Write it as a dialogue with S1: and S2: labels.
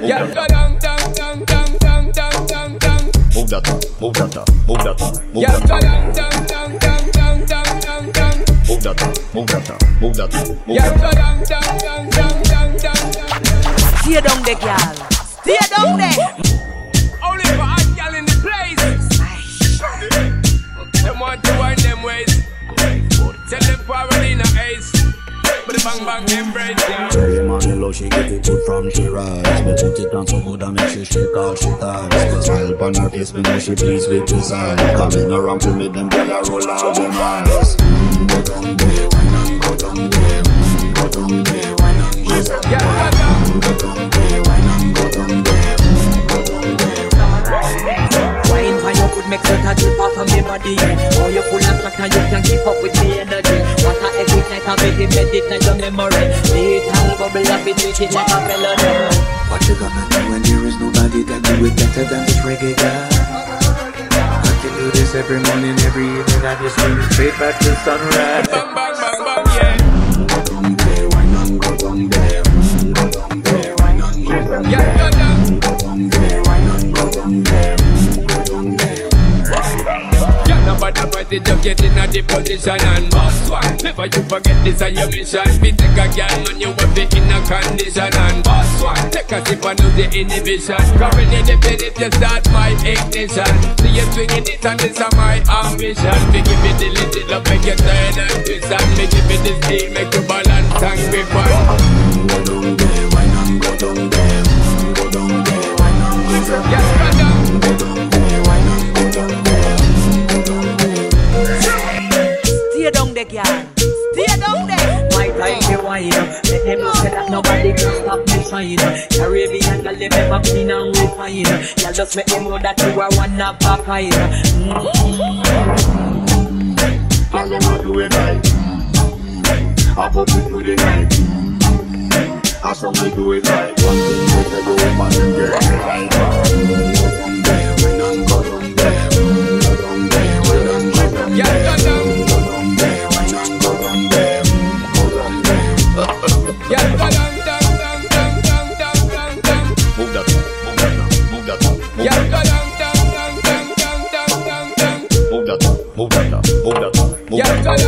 S1: Yeah, go down, down, down, down, down, down, down, down.
S2: Move that, move that, move that, move
S1: Yeah,
S2: that.
S1: go down, down, down, down, down, down, down, down.
S2: Move that, move that, move that, move
S1: Yeah,
S2: that.
S1: go down, down, down, down, down, down, down.
S3: Stay down there, girl. Stay down there.
S1: Only for hot gal in the place. Them want to wind them ways. Tell them Carolina Ace. But the bang bang embrace, yeah.
S4: Cherry Manilo, she get it good from she rise. Me put it down so good and make she shake all she ties The smile on her face, me know she pleased with eye Coming around to me, them girl a roll out them eyes
S3: a drip off of me body. Oh, you full of crack and you can keep up with the energy. What a every night I make it meditate your memory. Little bubble of it, treat like a melody.
S4: What you gonna do when there is nobody that do it better than this reggae guy? I can do this every morning, every evening. I just swing straight back to sunrise.
S1: Fight it, get in a the position and boss one. Never you forget this is your mission. Be take a girl and you will be in a condition and boss one. Take a sip and lose the inhibition. When you dip it, you start my ignition. See you swinging it and this is my ambition. Me give it the little love, make you turn and twist and me give it the speed, make you balance and grip on.
S3: Stay down there, girl. Stay down there. My time to wine. Let them know say that nobody can stop me shine. Caribbean girl, them ever clean and refine. Y'all just make them know that you are one of a kind.
S4: All them a do it right. Mm-hmm. I put it through the night. Mm-hmm. I saw me do it right. One thing with the woman and get it right. Mm,
S2: that,